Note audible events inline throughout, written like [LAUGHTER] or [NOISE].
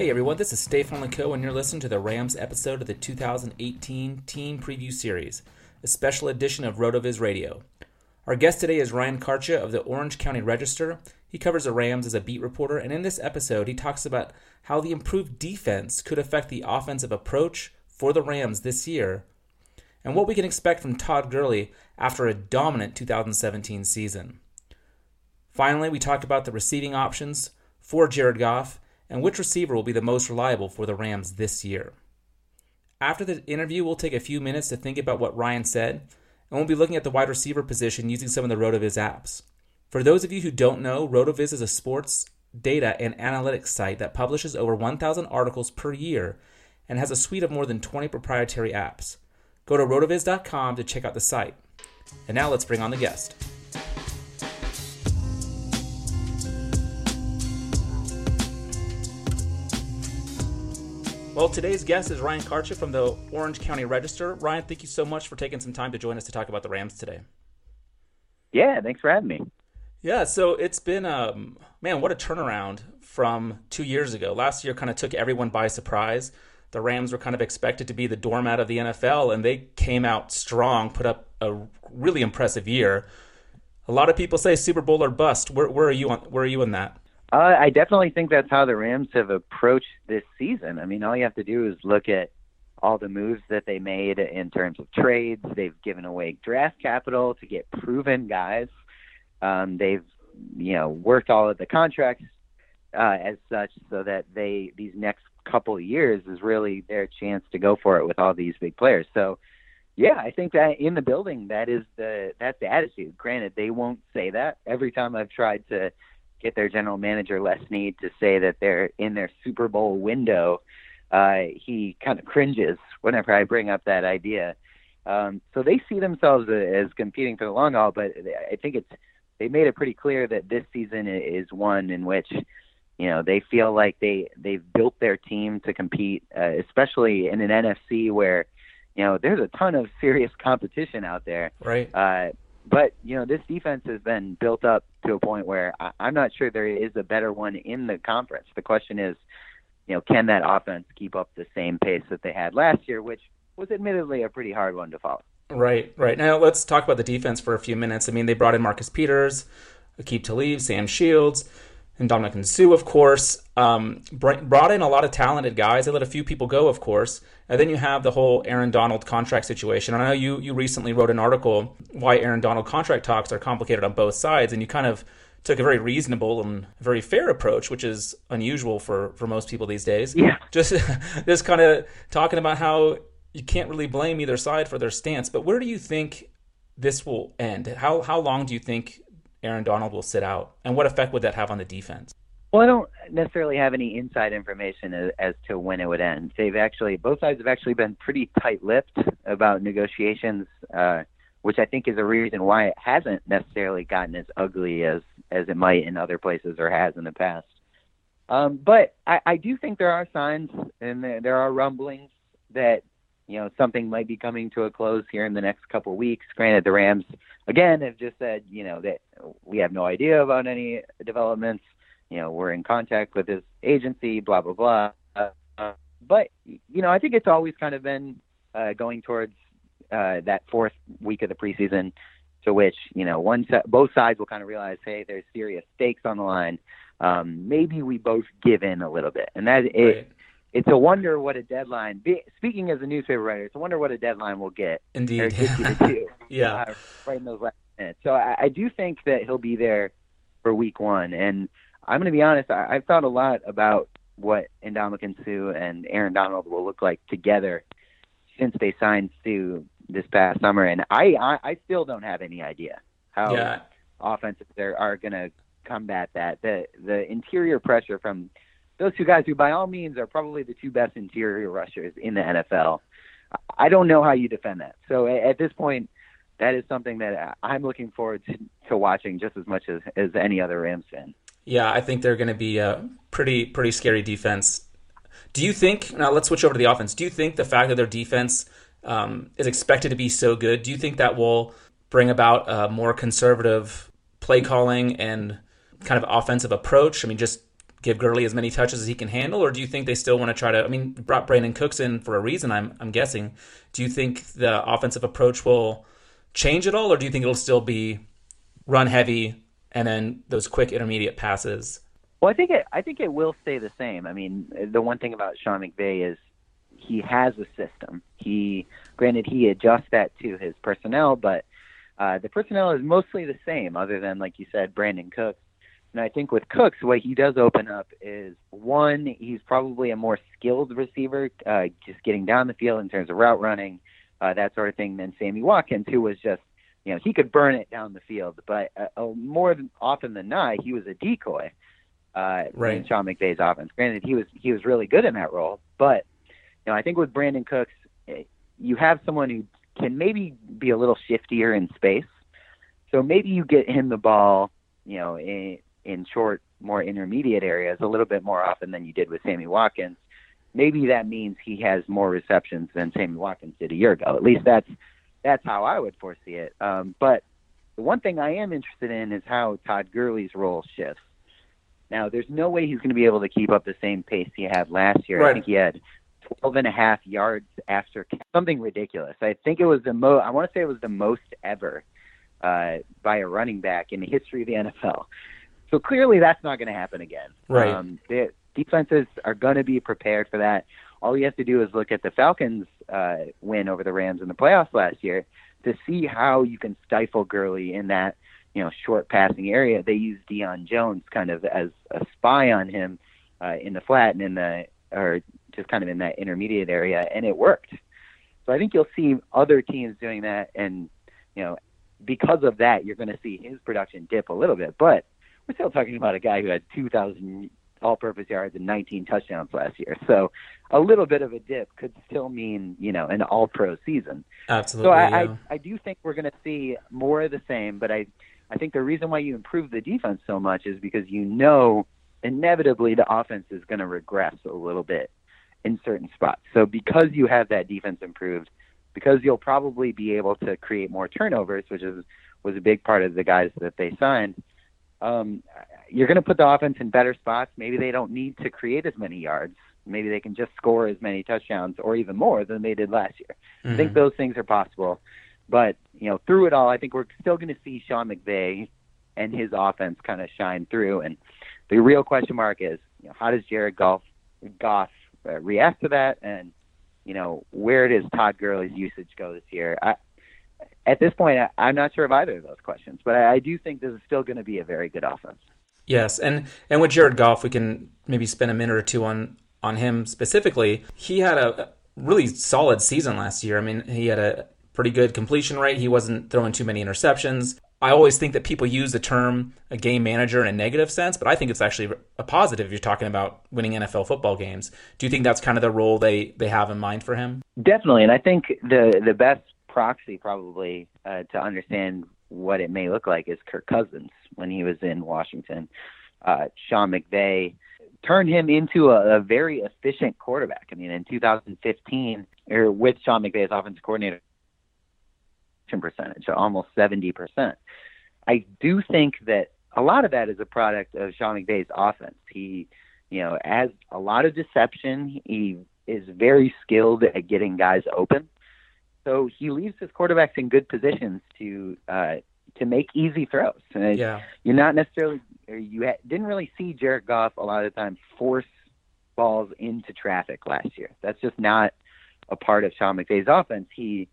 Hey everyone, this is Stefan Leco, and you're listening to the Rams episode of the 2018 Team Preview Series, a special edition of RotoViz Radio. Our guest today is Ryan Kartje of the Orange County Register. He covers the Rams as a beat reporter, and in this episode, he talks about how the improved defense could affect the offensive approach for the Rams this year, and what we can expect from Todd Gurley after a dominant 2017 season. Finally, we talk about the receiving options for Jared Goff and which receiver will be the most reliable for the Rams this year. After the interview, we'll take a few minutes to think about what Ryan said, and we'll be looking at the wide receiver position using some of the RotoViz apps. For those of you who don't know, RotoViz is a sports data and analytics site that publishes over 1,000 articles per year and has a suite of more than 20 proprietary apps. Go to rotoviz.com to check out the site. And now let's bring on the guest. Well, today's guest is Ryan Kartje from the Orange County Register. Ryan, thank you so much for taking some time to join us to talk about the Rams today. Yeah, thanks for having me. Yeah, so it's been um man, what a turnaround from 2 years ago. Last year kind of took everyone by surprise. The Rams were kind of expected to be the doormat of the NFL and they came out strong, put up a really impressive year. A lot of people say Super Bowl or bust. Where, where are you on where are you in that? Uh, I definitely think that's how the Rams have approached this season. I mean, all you have to do is look at all the moves that they made in terms of trades. They've given away draft capital to get proven guys. Um, they've, you know, worked all of the contracts uh, as such so that they these next couple of years is really their chance to go for it with all these big players. So, yeah, I think that in the building that is the that's the attitude. Granted, they won't say that every time I've tried to get their general manager Les Snead to say that they're in their Super Bowl window, uh, he kind of cringes whenever I bring up that idea. Um, so they see themselves as competing for the long haul, but I think it's they made it pretty clear that this season is one in which you know they feel like they they've built their team to compete, uh, especially in an NFC where you know there's a ton of serious [LAUGHS] competition out there. Right. Uh, but you know, this defense has been built up to a point where I, I'm not sure there is a better one in the conference. The question is, you know, can that offense keep up the same pace that they had last year, which was admittedly a pretty hard one to follow. Right, right. Now let's talk about the defense for a few minutes. I mean, they brought in Marcus Peters, Aqib Talib, Sam Shields, and Ndamukong Suh, of course. Um, brought in a lot of talented guys. They let a few people go, of course. And then you have the whole Aaron Donald contract situation. And I know you you recently wrote an article why Aaron Donald contract talks are complicated on both sides, and you kind of took a very reasonable and very fair approach, which is unusual for, for most people these days. Yeah. [LAUGHS] Just just kind of talking about how you can't really blame either side for their stance. But where do you think this will end? How how long do you think Aaron Donald will sit out, and what effect would that have on the defense? Well, I don't necessarily have any inside information as, as to when it would end. They've actually both sides have actually been pretty tight-lipped about negotiations, uh, which I think is a reason why it hasn't necessarily gotten as ugly as as it might in other places or has in the past. Um, but I, I do think there are signs and there, there are rumblings that you know something might be coming to a close here in the next couple of weeks. Granted, the Rams again have just said you know that we have no idea about any developments. You know, we're in contact with this agency, blah blah blah. Uh, but you know, I think it's always kind of been uh, going towards uh, that fourth week of the preseason, to which you know one both sides will kind of realize, hey, there's serious stakes on the line. Um, maybe we both give in a little bit, and that right. it it's a wonder what a deadline. Be, speaking as a newspaper writer, it's a wonder what a deadline will get. Indeed, [LAUGHS] yeah, uh, right in those last minutes. So I, I do think that he'll be there for week one, and I'm going to be honest. I, I've thought a lot about what Ndamukong Suh and Aaron Donald will look like together since they signed Suh this past summer, and I I, I still don't have any idea how yeah. offenses are, are going to combat that. The the interior pressure from those two guys who, by all means, are probably the two best interior rushers in the NFL. I don't know how you defend that. So at this point, that is something that I'm looking forward to, to watching just as much as, as any other Rams fan. Yeah, I think they're going to be a pretty pretty scary defense. Do you think now? Let's switch over to the offense. Do you think the fact that their defense um, is expected to be so good, do you think that will bring about a more conservative play calling and kind of offensive approach? I mean, just give Gurley as many touches as he can handle, or do you think they still want to try to? I mean, brought Brandin Cooks in for a reason. I'm I'm guessing. Do you think the offensive approach will change at all, or do you think it'll still be run heavy and then those quick intermediate passes? Well, I think it I think it will stay the same. I mean, the one thing about Sean McVay is he has a system. He granted he adjusts that to his personnel, but uh, the personnel is mostly the same, other than like you said, Brandin Cooks and I think with Cooks, what he does open up is one, he's probably a more skilled receiver, uh, just getting down the field in terms of route running, uh, that sort of thing, than Sammy Watkins, who was just, you know, he could burn it down the field. But uh, uh, more than, often than not, he was a decoy uh, right. in Sean McVay's offense. Granted, he was he was really good in that role, but you know, I think with Brandin Cooks, eh, you have someone who can maybe be a little shiftier in space. So maybe you get him the ball, you know, in, in short, more intermediate areas a little bit more often than you did with Sammy Watkins. Maybe that means he has more receptions than Sammy Watkins did a year ago. At least that's that's how I would foresee it. Um, but the one thing I am interested in is how Todd Gurley's role shifts. Now, there's no way he's going to be able to keep up the same pace he had last year. Right. I think he had 12 and a half yards after something ridiculous. I think it was the most. I want to say it was the most ever uh, by a running back in the history of the NFL. So clearly, that's not going to happen again. Right. Um, the defenses are going to be prepared for that. All you have to do is look at the Falcons' uh, win over the Rams in the playoffs last year to see how you can stifle Gurley in that you know short passing area. They used Deion Jones kind of as a spy on him uh, in the flat and in the or just kind of in that intermediate area, and it worked. So I think you'll see other teams doing that, and you know because of that, you're going to see his production dip a little bit, but we're still talking about a guy who had 2,000 all-purpose yards and 19 touchdowns last year. So a little bit of a dip could still mean, you know, an all-pro season. Absolutely. So I, yeah. I, I do think we're going to see more of the same, but I, I think the reason why you improve the defense so much is because you know inevitably the offense is going to regress a little bit in certain spots. So because you have that defense improved, because you'll probably be able to create more turnovers, which is was a big part of the guys that they signed – um, you're going to put the offense in better spots. Maybe they don't need to create as many yards. Maybe they can just score as many touchdowns or even more than they did last year. Mm-hmm. I think mm-hmm. those things are possible. But you know, through it all, I think we're still going to see Sean McVay and his offense kind of shine through. And the real question mark is, you know, how does Jared Goff, Goff uh, react to that, and you know, where does Todd Gurley's usage go this year? I, at this point, I, I'm not sure of either of those questions, but I, I do think this is still going to be a very good offense. Yes, and and with Jared Goff, we can maybe spend a minute or two on on him specifically. He had a really solid season last year. I mean, he had a pretty good completion rate. He wasn't throwing too many interceptions. I always think that people use the term a game manager in a negative sense, but I think it's actually a positive if you're talking about winning NFL football games. Do you think that's kind of the role they, they have in mind for him? Definitely, and I think the the best proxy probably uh, to understand what it may look like is Kirk Cousins when he was in Washington. Uh, Sean McVay turned him into a, a very efficient quarterback. I mean, in 2015, or with Sean McVay as offensive coordinator, percentage, almost 70%. I do think that a lot of that is a product of Sean McVay's offense. He, you know, has a lot of deception. He is very skilled at getting guys open. So he leaves his quarterbacks in good positions to uh, to make easy throws. And yeah. You're not necessarily, you ha- didn't really see Jared Goff a lot of the time force balls into traffic last year. That's just not a part of Sean McVay's offense. He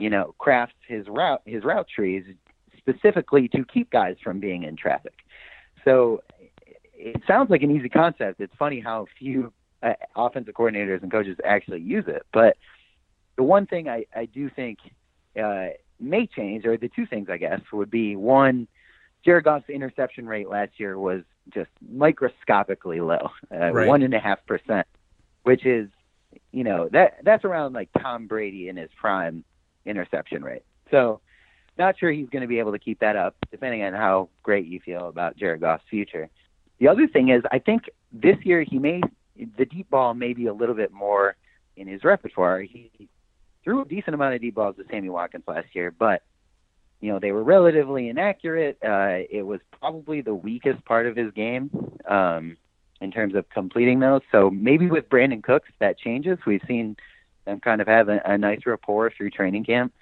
you know, crafts his route his route trees specifically to keep guys from being in traffic. So it sounds like an easy concept. It's funny how few uh, offensive coordinators and coaches actually use it. But the one thing I, I do think uh, may change, or the two things I guess, would be one, Jared Goff's interception rate last year was just microscopically low, one and a half percent, which is, you know, that that's around like Tom Brady in his prime interception rate. So, not sure he's going to be able to keep that up, depending on how great you feel about Jared Goff's future. The other thing is, I think this year he may the deep ball may be a little bit more in his repertoire. He threw a decent amount of deep balls to Sammy Watkins last year, but you know they were relatively inaccurate. Uh, it was probably the weakest part of his game um, in terms of completing those. So maybe with Brandin Cooks that changes. We've seen them kind of have a, a nice rapport through training camp.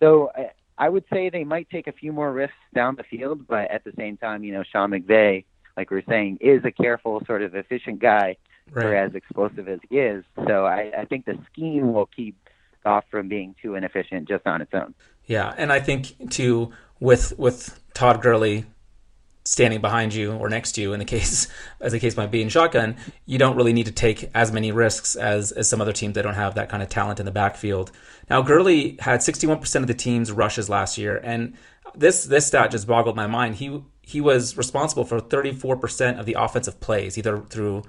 So I, I would say they might take a few more risks down the field, but at the same time, you know, Sean McVay, like we are saying, is a careful, sort of efficient guy right. for as explosive as he is. So I, I think the scheme will keep Goff from being too inefficient just on its own. Yeah, and I think too with with Todd Gurley standing behind you or next to you in the case as the case might be in shotgun you don't really need to take as many risks as as some other teams that don't have that kind of talent in the backfield now Gurley had 61% of the team's rushes last year and this this stat just boggled my mind he he was responsible for 34% of the offensive plays either through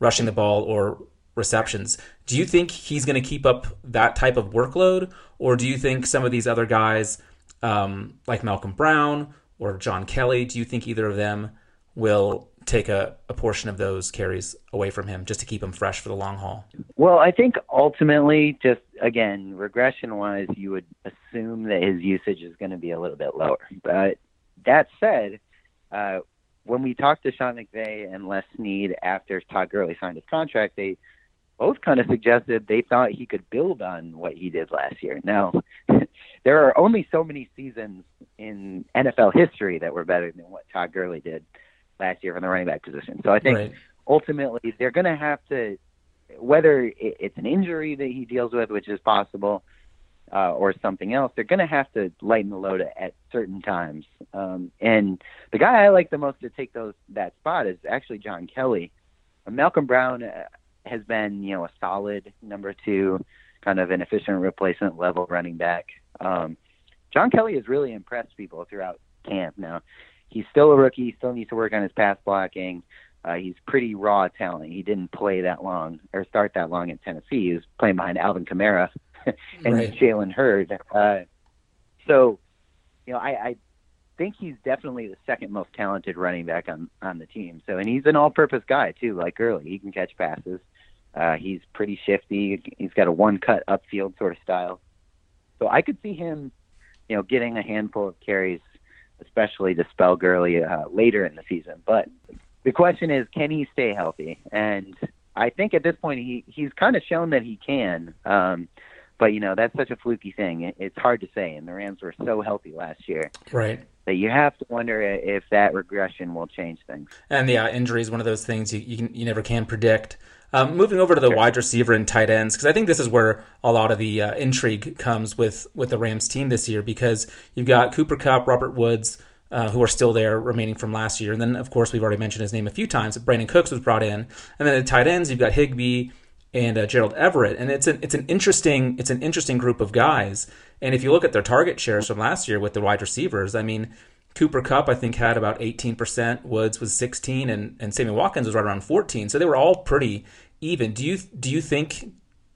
rushing the ball or receptions do you think he's going to keep up that type of workload or do you think some of these other guys um, like Malcolm Brown or John Kelly? Do you think either of them will take a, a portion of those carries away from him just to keep him fresh for the long haul? Well, I think ultimately, just again, regression wise, you would assume that his usage is going to be a little bit lower. But that said, uh, when we talked to Sean McVay and Les Snead after Todd Gurley signed his contract, they both kind of suggested they thought he could build on what he did last year. Now, [LAUGHS] there are only so many seasons in NFL history that were better than what Todd Gurley did last year from the running back position. So I think right. ultimately they're going to have to, whether it's an injury that he deals with, which is possible, uh, or something else, they're going to have to lighten the load at certain times. Um, and the guy I like the most to take those that spot is actually John Kelly. Malcolm Brown uh, has been, you know, a solid number two, kind of an efficient replacement level running back. Um, John Kelly has really impressed people throughout camp. Now, he's still a rookie. He still needs to work on his pass blocking. Uh, he's pretty raw talent. He didn't play that long or start that long in Tennessee. He was playing behind Alvin Kamara [LAUGHS] and right. Jalen Hurd. Uh, so, you know, I, I think he's definitely the second most talented running back on on the team. So, and he's an all-purpose guy too, like Gurley. He can catch passes. Uh, he's pretty shifty. He's got a one-cut upfield sort of style. So I could see him, you know, getting a handful of carries, especially to spell Gurley uh, later in the season. But the question is, can he stay healthy? And I think at this point he he's kind of shown that he can. Um, but you know that's such a fluky thing. It, it's hard to say, and the Rams were so healthy last year Right. that you have to wonder if that regression will change things. And yeah, injury is one of those things you you, can, you never can predict. Um, moving over to the wide receiver and tight ends, because I think this is where a lot of the uh, intrigue comes with with the Rams team this year, because you've got Cooper Kupp, Robert Woods, uh, who are still there remaining from last year, and then of course we've already mentioned his name a few times. Brandin Cooks was brought in, and then the tight ends you've got Higbee and uh, Gerald Everett, and it's an it's an interesting it's an interesting group of guys. And if you look at their target shares from last year with the wide receivers, I mean. Cooper Kupp, I think, had about 18%. Woods was 16, and, and Sammy Watkins was right around 14. So they were all pretty even. Do you do you think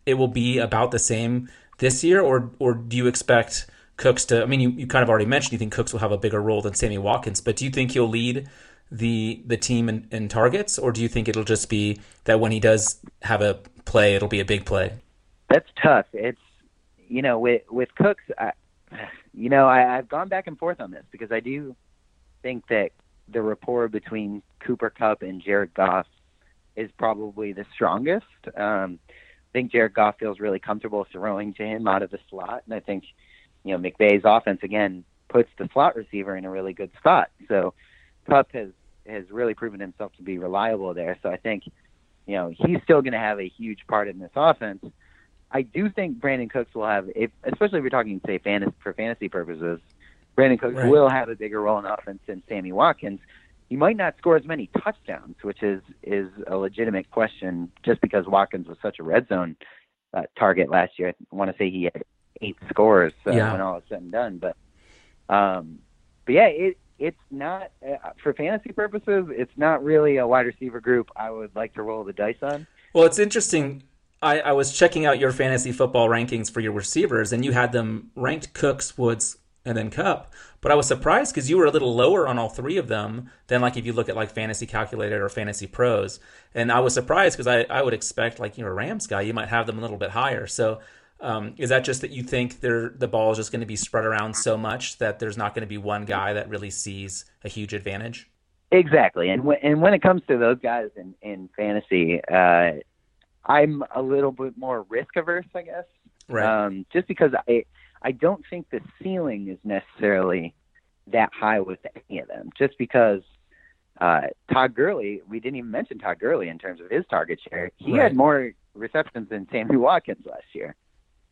it will be about the same this year, or or do you expect Cooks to? I mean, you, you kind of already mentioned you think Cooks will have a bigger role than Sammy Watkins, but do you think he'll lead the the team in, in targets, or do you think it'll just be that when he does have a play, it'll be a big play? That's tough. It's you know with with Cooks, I, you know I, I've gone back and forth on this because I do think that the rapport between Cooper Kupp and Jared Goff is probably the strongest. Um, I think Jared Goff feels really comfortable throwing to him out of the slot, and I think you know McVay's offense again puts the slot receiver in a really good spot. So Kupp has has really proven himself to be reliable there. So I think you know he's still going to have a huge part in this offense. I do think Brandin Cooks will have, if, especially if you're talking say fantasy for fantasy purposes, Brandin Cooks Right. will have a bigger role in offense than Sammy Watkins. He might not score as many touchdowns, which is is a legitimate question, just because Watkins was such a red zone uh, target last year. I want to say he had eight scores uh, Yeah. when all is said and done, but um, but yeah, it it's not uh, for fantasy purposes. It's not really a wide receiver group I would like to roll the dice on. Well, it's interesting. I, I was checking out your fantasy football rankings for your receivers, and you had them ranked Cooks, Woods, and then Kupp. But I was surprised because you were a little lower on all three of them than like if you look at like Fantasy Calculator or Fantasy Pros. And I was surprised because I, I would expect like you're a Rams guy, you might have them a little bit higher. So um, is that just that you think they're, the ball is just going to be spread around so much that there's not going to be one guy that really sees a huge advantage? Exactly, and when and when it comes to those guys in in fantasy, uh, I'm a little bit more risk averse, I guess. Right. Um, just because I I don't think the ceiling is necessarily that high with any of them. Just because uh, Todd Gurley, we didn't even mention Todd Gurley in terms of his target share. He Right. had more receptions than Sammy Watkins last year.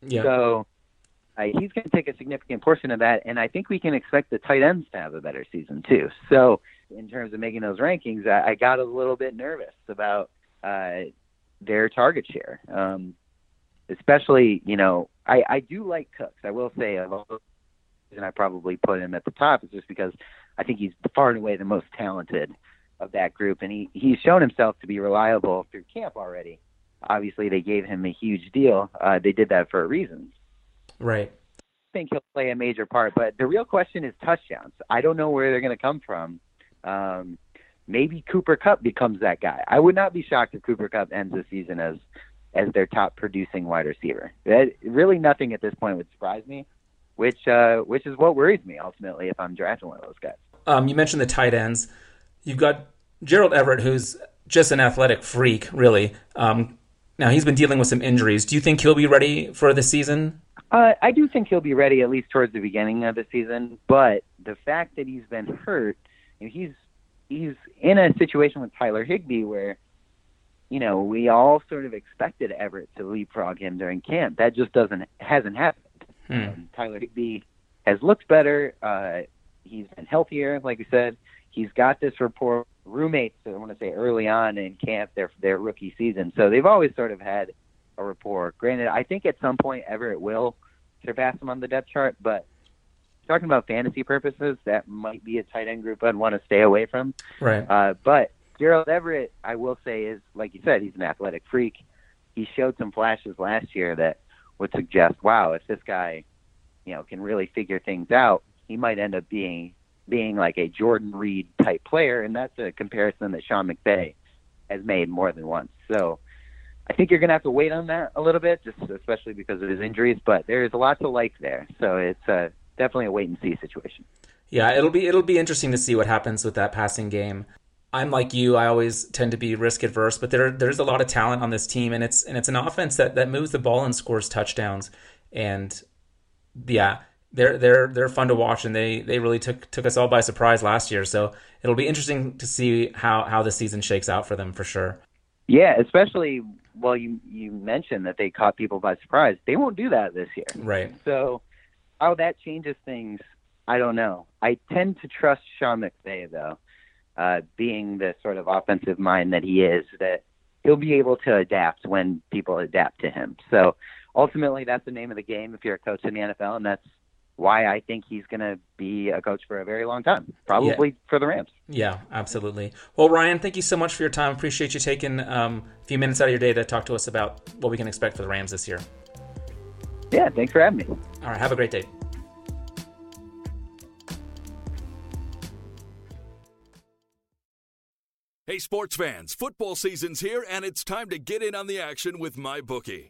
yeah. So uh, he's going to take a significant portion of that, and I think we can expect the tight ends to have a better season too. So in terms of making those rankings, I, I got a little bit nervous about uh, their target share, um, especially you know I, I do like Cooks. I will say of all, and I probably put him at the top is just because I think he's far and away the most talented of that group, and he he's shown himself to be reliable through camp already. Obviously, they gave him a huge deal. Uh, they did that for a reason. right. I think he'll play a major part, but the real question is touchdowns. I don't know where they're going to come from. Um, maybe Cooper Kupp becomes that guy. I would not be shocked if Cooper Kupp ends the season as as their top producing wide receiver. That, really, nothing at this point would surprise me, which uh, which is what worries me ultimately if I'm drafting one of those guys. Um, you mentioned the tight ends. You've got Gerald Everett, who's just an athletic freak, really. Um, now he's been dealing with some injuries. Do you think he'll be ready for the season? Uh, I do think he'll be ready at least towards the beginning of the season, but the fact that he's been hurt, know, he's he's in a situation with Tyler Higbee where, you know, we all sort of expected Everett to leapfrog him during camp. That just doesn't hasn't happened. Um, Tyler Higbee has looked better. Uh, he's been healthier, like we said. He's got this rapport roommates. I want to say early on in camp, their their rookie season. So they've always sort of had a rapport. Granted, I think at some point Everett will surpass him on the depth chart, but talking about fantasy purposes, that might be a tight end group I'd want to stay away from. Right. Uh, but Gerald Everett, I will say, is like you said, he's an athletic freak. He showed some flashes last year that would suggest, wow, if this guy, you know, can really figure things out, he might end up being being like a Jordan Reed type player, and that's a comparison that Sean McVay has made more than once. So I think you're going to have to wait on that a little bit, just especially because of his injuries. But there is a lot to like there, so it's uh, definitely a wait and see situation. Yeah, it'll be it'll be interesting to see what happens with that passing game. I'm like you; I always tend to be risk adverse, but there there's a lot of talent on this team, and it's and it's an offense that that moves the ball and scores touchdowns. And yeah, they're they're they're fun to watch, and they they really took took us all by surprise last year. So it'll be interesting to see how how the season shakes out for them for sure. Yeah, especially well, you you mentioned that they caught people by surprise. They won't do that this year, right? So how that changes things, I don't know. I tend to trust Sean McVay though, uh, being the sort of offensive mind that he is, that he'll be able to adapt when people adapt to him. So ultimately, that's the name of the game if you're a coach in the NFL, and that's why I think he's going to be a coach for a very long time, probably yeah. for the Rams. Yeah, absolutely. Well, Ryan, thank you so much for your time. Appreciate you taking um, a few minutes out of your day to talk to us about what we can expect for the Rams this year. Yeah, thanks for having me. All right, have a great day. Hey, sports fans, football season's here, and it's time to get in on the action with MyBookie.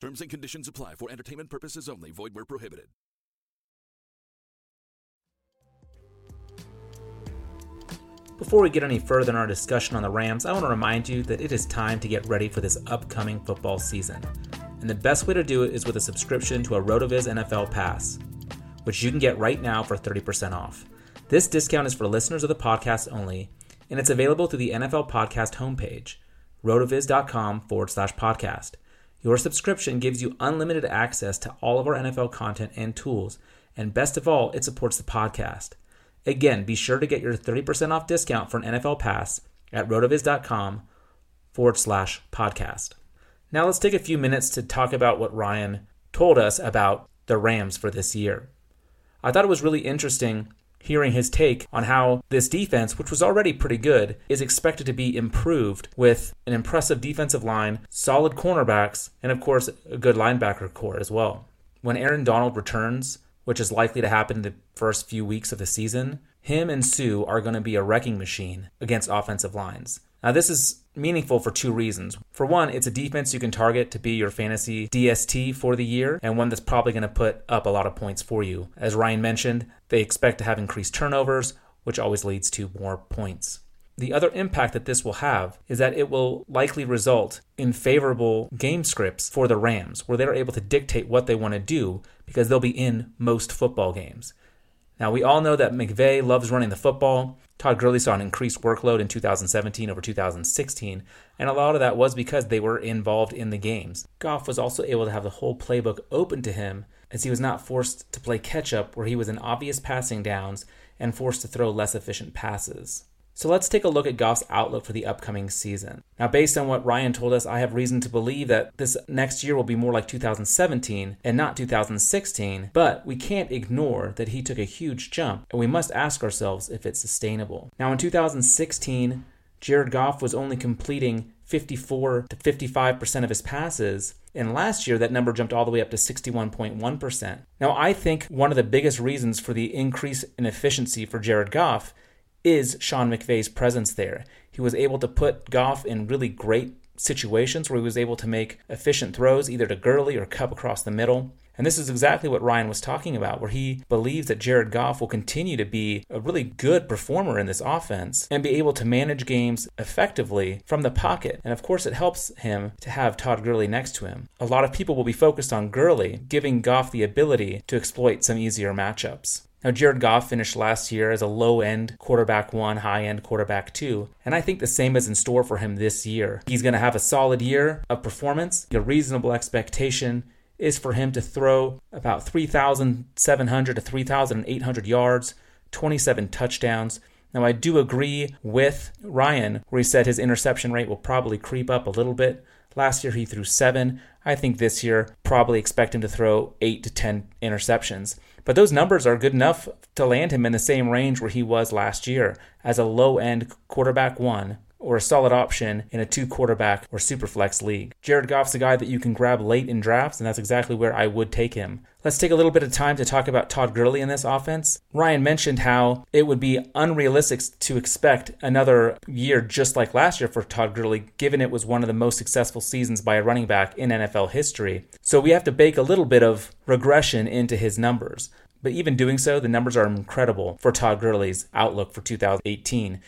Terms and conditions apply for entertainment purposes only. Void where prohibited. Before we get any further in our discussion on the Rams, I want to remind you that it is time to get ready for this upcoming football season. And the best way to do it is with a subscription to a RotoViz NFL Pass, which you can get right now for 30% off. This discount is for listeners of the podcast only, and it's available through the NFL Podcast homepage, rotoviz.com forward slash podcast. Your subscription gives you unlimited access to all of our NFL content and tools, and best of all, it supports the podcast. Again, be sure to get your 30% off discount for an NFL pass at rotoviz.com forward slash podcast. Now let's take a few minutes to talk about what Ryan told us about the Rams for this year. I thought it was really interesting hearing his take on how this defense, which was already pretty good, is expected to be improved with an impressive defensive line, solid cornerbacks, and of course, a good linebacker core as well. When Aaron Donald returns, which is likely to happen in the first few weeks of the season, him and Suh are going to be a wrecking machine against offensive lines. Now, this is meaningful for two reasons. For one, it's a defense you can target to be your fantasy DST for the year, and one that's probably going to put up a lot of points for you. As Ryan mentioned, they expect to have increased turnovers, which always leads to more points. The other impact that this will have is that it will likely result in favorable game scripts for the Rams, where they're able to dictate what they want to do because they'll be in most football games. Now, we all know that McVay loves running the football. Todd Gurley saw an increased workload in 2017 over 2016, and a lot of that was because they were involved in the games. Goff was also able to have the whole playbook open to him as he was not forced to play catch up where he was in obvious passing downs and forced to throw less efficient passes. So let's take a look at Goff's outlook for the upcoming season. Now, based on what Ryan told us, I have reason to believe that this next year will be more like 2017 and not 2016, but we can't ignore that he took a huge jump, and we must ask ourselves if it's sustainable. Now, in 2016, Jared Goff was only completing 54 to 55% of his passes. And last year, that number jumped all the way up to 61.1%. Now, I think one of the biggest reasons for the increase in efficiency for Jared Goff is Sean McVay's presence there. He was able to put Goff in really great situations where he was able to make efficient throws either to Gurley or Kupp across the middle. And this is exactly what Ryan was talking about, where he believes that Jared Goff will continue to be a really good performer in this offense and be able to manage games effectively from the pocket. And of course, it helps him to have Todd Gurley next to him. A lot of people will be focused on Gurley, giving Goff the ability to exploit some easier matchups. Now, Jared Goff finished last year as a low end quarterback one, high end quarterback two, and I think the same is in store for him this year. He's going to have a solid year of performance. A reasonable expectation is for him to throw about 3,700 to 3,800 yards, 27 touchdowns, Now, I do agree with Ryan, where he said his interception rate will probably creep up a little bit. Last year he threw seven. I think this year probably expect him to throw eight to 10 interceptions. But those numbers are good enough to land him in the same range where he was last year as a low end quarterback one or a solid option in a two quarterback or super flex league. Jared Goff's a guy that you can grab late in drafts, and that's exactly where I would take him. Let's take a little bit of time to talk about Todd Gurley in this offense. Ryan mentioned how it would be unrealistic to expect another year just like last year for Todd Gurley, given it was one of the most successful seasons by a running back in NFL history. So we have to bake a little bit of regression into his numbers. But even doing so, the numbers are incredible for Todd Gurley's outlook for 2018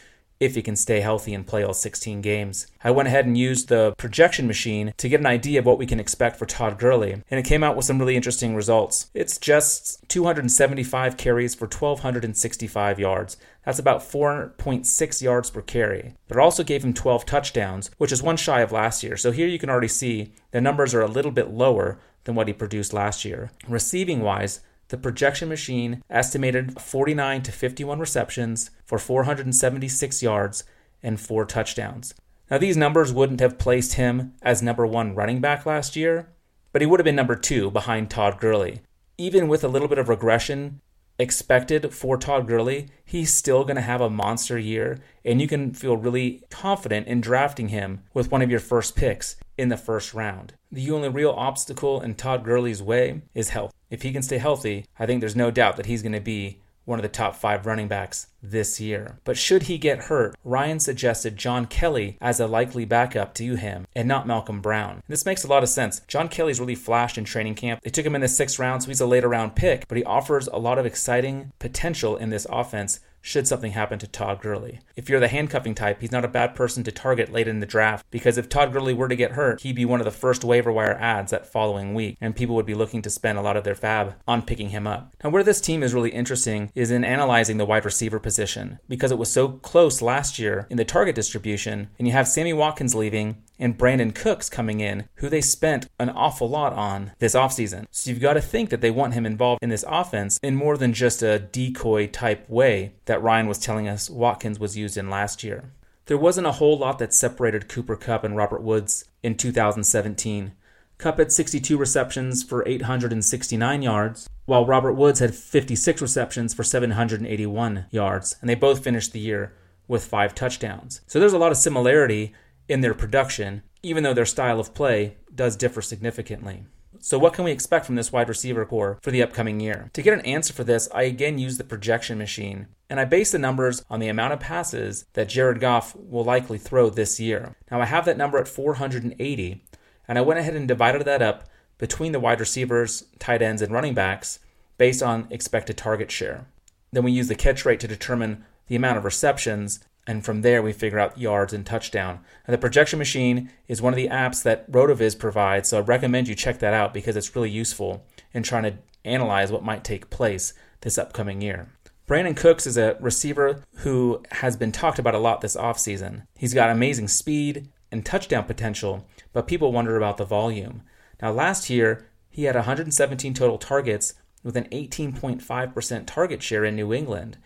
if he can stay healthy and play all 16 games. I went ahead and used the projection machine to get an idea of what we can expect for Todd Gurley, and it came out with some really interesting results. It's just 275 carries for 1,265 yards. That's about 4.6 yards per carry. But it also gave him 12 touchdowns, which is one shy of last year. So here you can already see the numbers are a little bit lower than what he produced last year. Receiving wise, the projection machine estimated 49 to 51 receptions for 476 yards and four touchdowns. Now, these numbers wouldn't have placed him as number one running back last year, but he would have been number two behind Todd Gurley. Even with a little bit of regression expected for Todd Gurley, he's still going to have a monster year, and you can feel really confident in drafting him with one of your first picks in the first round. The only real obstacle in Todd Gurley's way is health. If he can stay healthy, I think there's no doubt that he's going to be one of the top five running backs this year. But should he get hurt, Ryan suggested John Kelly as a likely backup to him and not Malcolm Brown. This makes a lot of sense. John Kelly's really flashed in training camp. They took him in the sixth round, so he's a later round pick, but he offers a lot of exciting potential in this offense should something happen to Todd Gurley. If you're the handcuffing type, he's not a bad person to target late in the draft because if Todd Gurley were to get hurt, he'd be one of the first waiver wire ads that following week, and people would be looking to spend a lot of their fab on picking him up. Now, where this team is really interesting is in analyzing the wide receiver position because it was so close last year in the target distribution, and you have Sammy Watkins leaving, and Brandin Cooks coming in, who they spent an awful lot on this offseason. So you've got to think that they want him involved in this offense in more than just a decoy type way that Ryan was telling us Watkins was used in last year. There wasn't a whole lot that separated Cooper Kupp and Robert Woods in 2017. Kupp had 62 receptions for 869 yards, while Robert Woods had 56 receptions for 781 yards, and they both finished the year with five touchdowns. So there's a lot of similarity in their production, even though their style of play does differ significantly. So, what can we expect from this wide receiver core for the upcoming year? To get an answer for this, I again use the projection machine, and I base the numbers on the amount of passes that Jared Goff will likely throw this year. Now, I have that number at 480, and I went ahead and divided that up between the wide receivers, tight ends, and running backs based on expected target share. Then we use the catch rate to determine the amount of receptions and from there we figure out yards and touchdown. And the projection machine is one of the apps that RotoViz provides, so I recommend you check that out because it's really useful in trying to analyze what might take place this upcoming year. Brandin Cooks is a receiver who has been talked about a lot this offseason. He's got amazing speed and touchdown potential, but people wonder about the volume. Now, last year, he had 117 total targets with an 18.5% target share in New England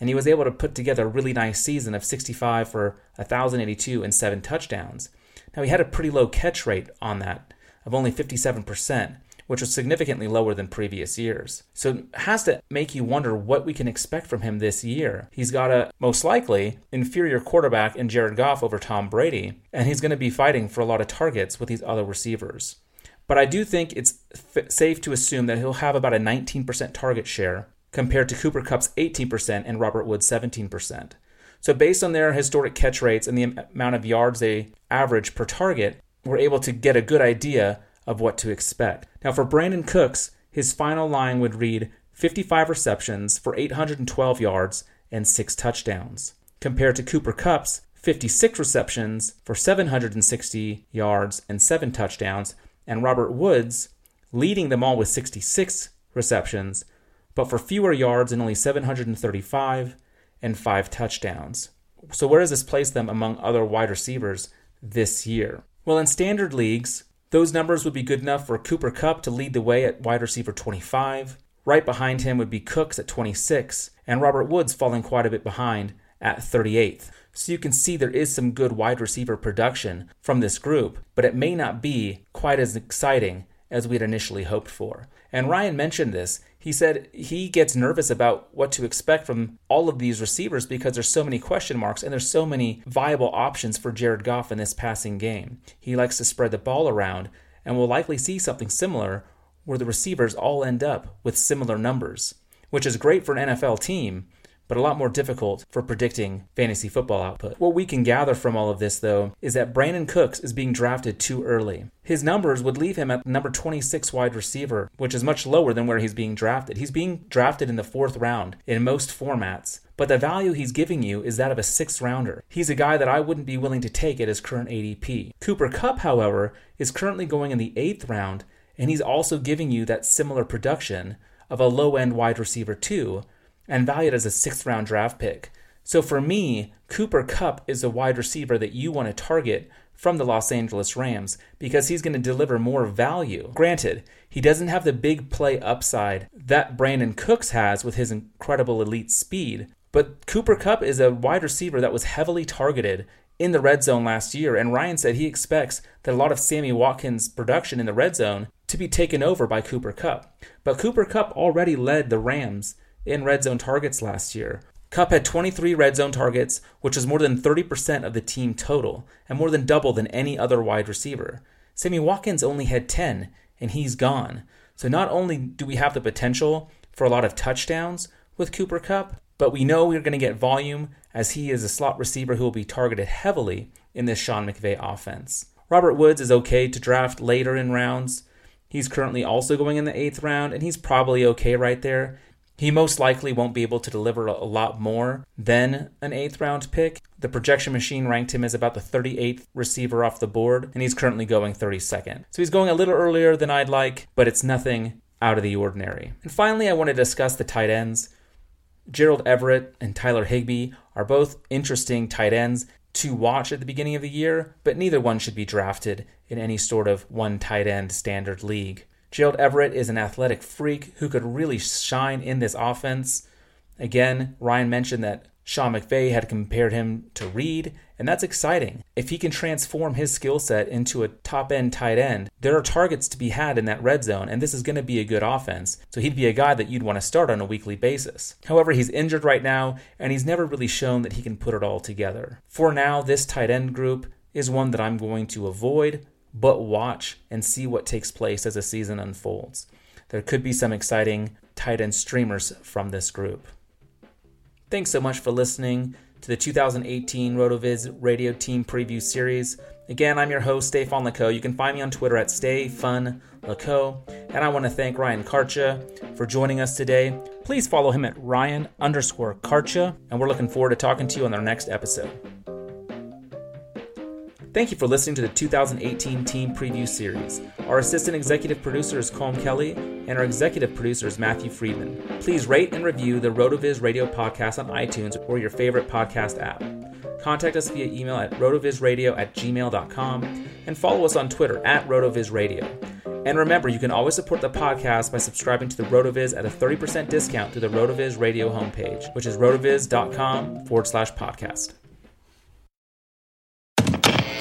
and he was able to put together a really nice season of 65 for 1,082 and seven touchdowns. Now, he had a pretty low catch rate on that of only 57%, which was significantly lower than previous years. So it has to make you wonder what we can expect from him this year. He's got a most likely inferior quarterback in Jared Goff over Tom Brady, and he's going to be fighting for a lot of targets with these other receivers. But I do think it's f- safe to assume that he'll have about a 19% target share compared to Cooper Kupp's 18% and Robert Woods' 17%. So, based on their historic catch rates and the amount of yards they average per target, we're able to get a good idea of what to expect. Now, for Brandin Cooks, his final line would read 55 receptions for 812 yards and 6 touchdowns, compared to Cooper Kupp's 56 receptions for 760 yards and 7 touchdowns, and Robert Woods leading them all with 66 receptions but for fewer yards and only 735 and five touchdowns. So, where does this place them among other wide receivers this year? Well, in standard leagues, those numbers would be good enough for Cooper Kupp to lead the way at wide receiver 25. Right behind him would be Cooks at 26, and Robert Woods falling quite a bit behind at 38th. So you can see there is some good wide receiver production from this group, but it may not be quite as exciting as we had initially hoped for. And Ryan mentioned this. He said he gets nervous about what to expect from all of these receivers because there's so many question marks and there's so many viable options for Jared Goff in this passing game. He likes to spread the ball around and will likely see something similar where the receivers all end up with similar numbers, which is great for an NFL team, but a lot more difficult for predicting fantasy football output. What we can gather from all of this, though, is that Brandin Cooks is being drafted too early. His numbers would leave him at number 26 wide receiver, which is much lower than where he's being drafted. He's being drafted in the fourth round in most formats, but the value he's giving you is that of a sixth rounder. He's a guy that I wouldn't be willing to take at his current ADP. Cooper Kupp, however, is currently going in the eighth round, and he's also giving you that similar production of a low end wide receiver, too and valued as a sixth round draft pick. So for me, Cooper Kupp is the wide receiver that you want to target from the Los Angeles Rams because he's going to deliver more value. Granted, he doesn't have the big play upside that Brandin Cooks has with his incredible elite speed, but Cooper Kupp is a wide receiver that was heavily targeted in the red zone last year, and Ryan said he expects that a lot of Sammy Watkins' production in the red zone to be taken over by Cooper Kupp. But Cooper Kupp already led the Rams in red zone targets last year. Kupp had 23 red zone targets, which was more than 30% of the team total, and more than double than any other wide receiver. Sammy Watkins only had 10, and he's gone. So not only do we have the potential for a lot of touchdowns with Cooper Kupp, but we know we're going to get volume as he is a slot receiver who will be targeted heavily in this Sean McVay offense. Robert Woods is okay to draft later in rounds. He's currently also going in the eighth round, and he's probably okay right there. He most likely won't be able to deliver a lot more than an eighth round pick. The projection machine ranked him as about the 38th receiver off the board, and he's currently going 32nd. So he's going a little earlier than I'd like, but it's nothing out of the ordinary. And finally, I want to discuss the tight ends. Gerald Everett and Tyler Higbee are both interesting tight ends to watch at the beginning of the year, but neither one should be drafted in any sort of one tight end standard league. Gerald Everett is an athletic freak who could really shine in this offense. Again, Ryan mentioned that Sean McVay had compared him to Reed, and that's exciting. If he can transform his skill set into a top end tight end, there are targets to be had in that red zone, and this is going to be a good offense. So he'd be a guy that you'd want to start on a weekly basis. However, he's injured right now, and he's never really shown that he can put it all together. For now, this tight end group is one that I'm going to avoid but watch and see what takes place as the season unfolds. There could be some exciting tight end streamers from this group. Thanks so much for listening to the 2018 RotoViz Radio Team Preview Series. Again, I'm your host, Stefan Laco. You can find me on Twitter at StayFunLaco. And I want to thank Ryan Kartje for joining us today. Please follow him at Ryan underscore Kartje. And we're looking forward to talking to you on our next episode. Thank you for listening to the 2018 Team Preview Series. Our assistant executive producer is Colm Kelly, and our executive producer is Matthew Friedman. Please rate and review the RotoViz Radio podcast on iTunes or your favorite podcast app. Contact us via email at rotovizradio at gmail.com and follow us on Twitter at rotovizradio. And remember, you can always support the podcast by subscribing to the RotoViz at a 30% discount through the RotoViz Radio homepage, which is rotoviz.com forward slash podcast.